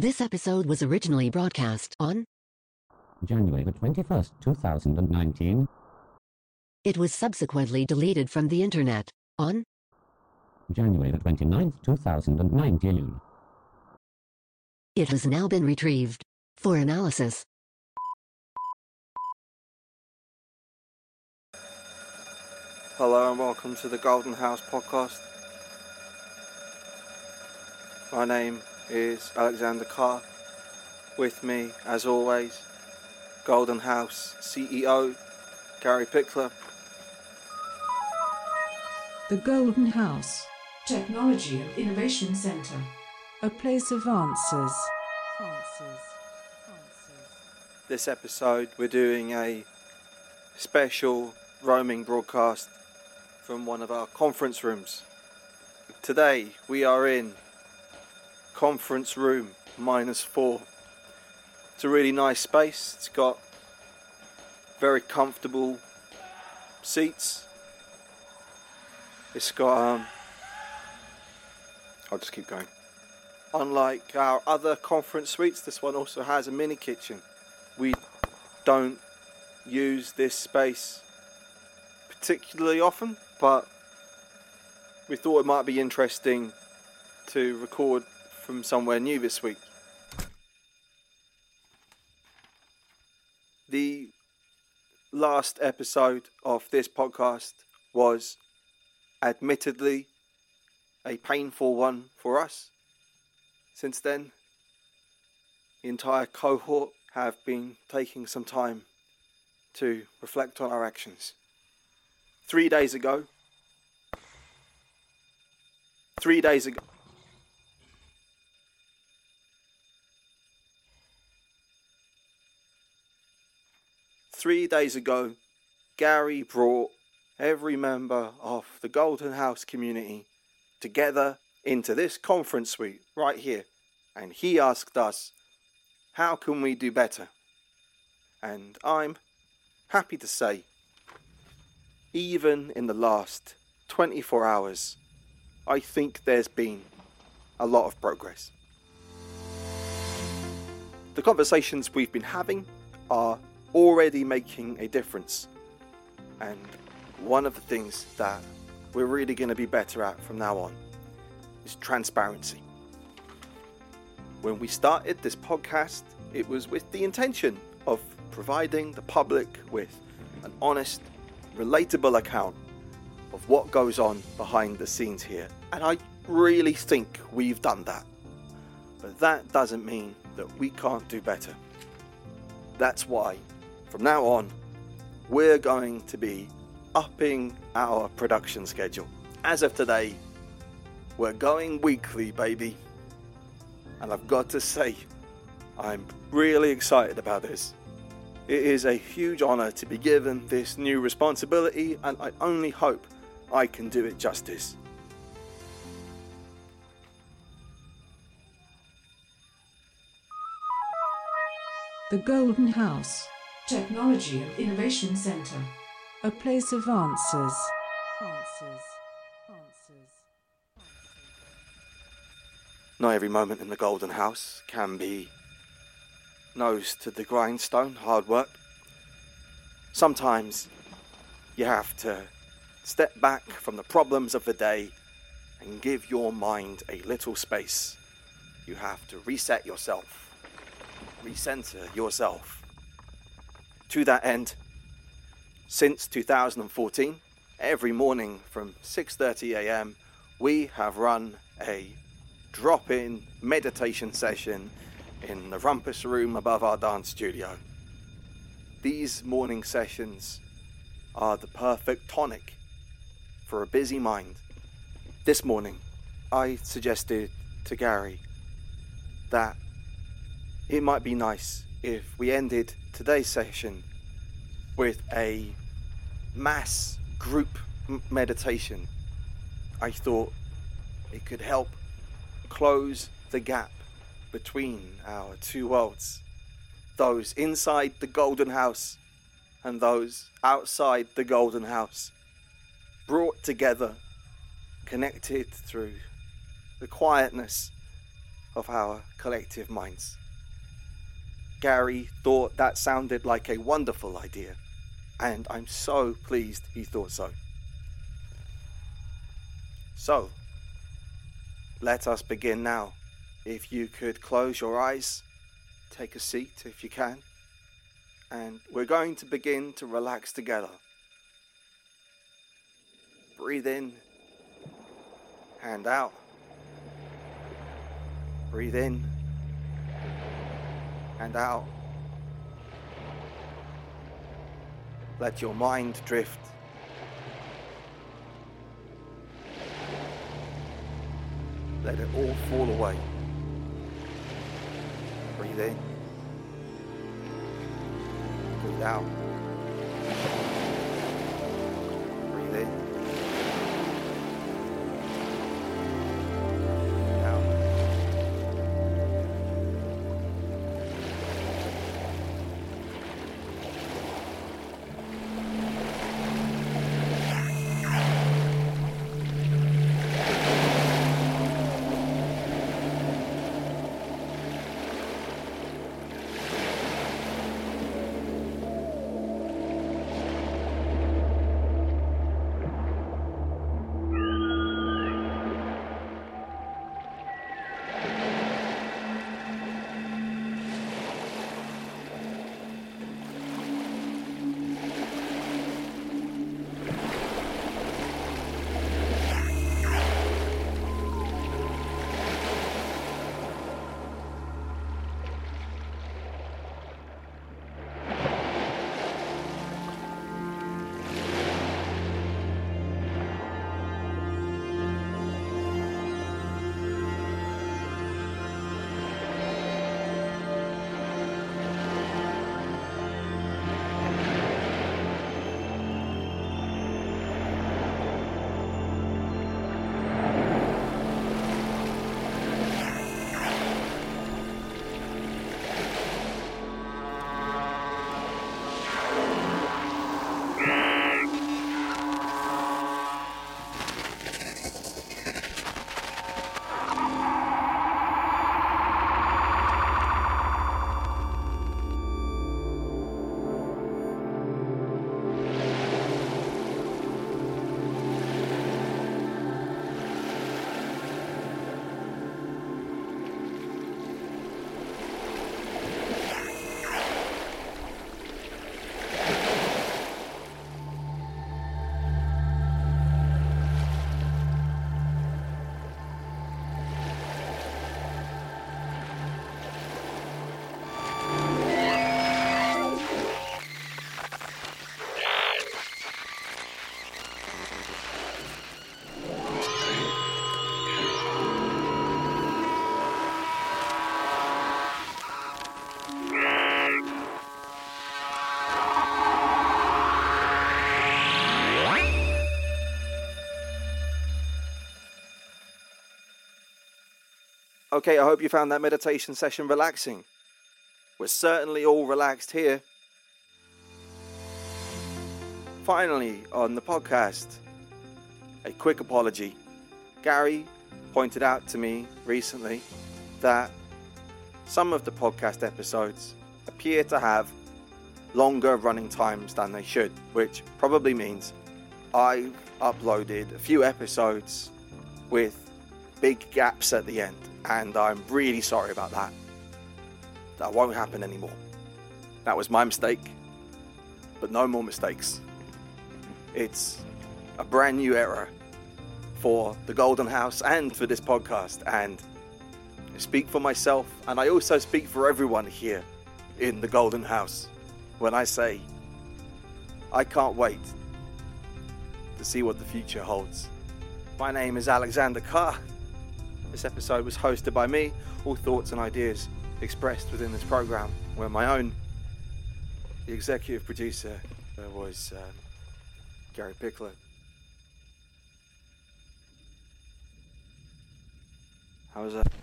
This episode was originally broadcast on. January the 21st, 2019. It was subsequently deleted from the internet on. January the 29th, 2019. It has now been retrieved for analysis. Hello and welcome to the Golden House podcast. My name is Alexander Carr. With me, as always, Golden House CEO Gary Pickler. The Golden House, Technology and Innovation Center. a place of answers. Answers. Answers. This episode, we're doing a special roaming broadcast from one of our conference rooms. Today, we are in conference room minus four. It's a really nice space. It's got very comfortable seats. It's got um I'll just keep going. Unlike our other conference suites, this one also has a mini kitchen. We don't use this space particularly often, but we thought it might be interesting to record from somewhere new this week. The last episode of this podcast was admittedly a painful one for us. Since then, the entire cohort have been taking some time to reflect on our actions. Three days ago, three days ago, three days ago, Gary brought every member of the Golden House community together into this conference suite right here. And he asked us, How can we do better? And I'm happy to say, even in the last 24 hours, I think there's been a lot of progress. The conversations we've been having are already making a difference. And one of the things that we're really going to be better at from now on is transparency. When we started this podcast, it was with the intention of providing the public with an honest, relatable account of what goes on behind the scenes here. And I really think we've done that. But that doesn't mean that we can't do better. That's why, from now on, we're going to be upping our production schedule. As of today, we're going weekly, baby. And I've got to say, I'm really excited about this. It is a huge honor to be given this new responsibility, and I only hope I can do it justice. The Golden House, Technology and Innovation Center. a place of answers. Answers. Answers. Not every moment in the Golden House can be nose to the grindstone, hard work. Sometimes you have to step back from the problems of the day and give your mind a little space. You have to reset yourself, recenter yourself. To that end, since 2014, every morning from 6:30 a.m., we have run a drop-in meditation session in the rumpus room above our dance studio. These morning sessions are the perfect tonic for a busy mind. This morning, I suggested to Gary that it might be nice if we ended today's session with a mass group m- meditation. I thought it could help close the gap between our two worlds those inside the Golden House and those outside the Golden House, brought together, connected through the quietness of our collective minds. Gary thought that sounded like a wonderful idea, and I'm so pleased he thought so. So, let us begin now. If you could close your eyes, take a seat if you can, and we're going to begin to relax together. Breathe in and out. Breathe in and out. Let your mind drift. Let it all fall away. Breathe in. Breathe out. Breathe in. Okay, I hope you found that meditation session relaxing. We're certainly all relaxed here. Finally, on the podcast, a quick apology. Gary pointed out to me recently that some of the podcast episodes appear to have longer running times than they should, which probably means I've uploaded a few episodes with big gaps at the end, and I'm really sorry about that. That won't happen anymore. That was my mistake, but no more mistakes. It's a brand new era for the Golden House and for this podcast, and I speak for myself, and I also speak for everyone here in the Golden House when I say I can't wait to see what the future holds. My name is Alexander Carr. This episode was hosted by me. All thoughts and ideas expressed within this program were my own. The executive producer uh, was um, Gary Pickler. How was that?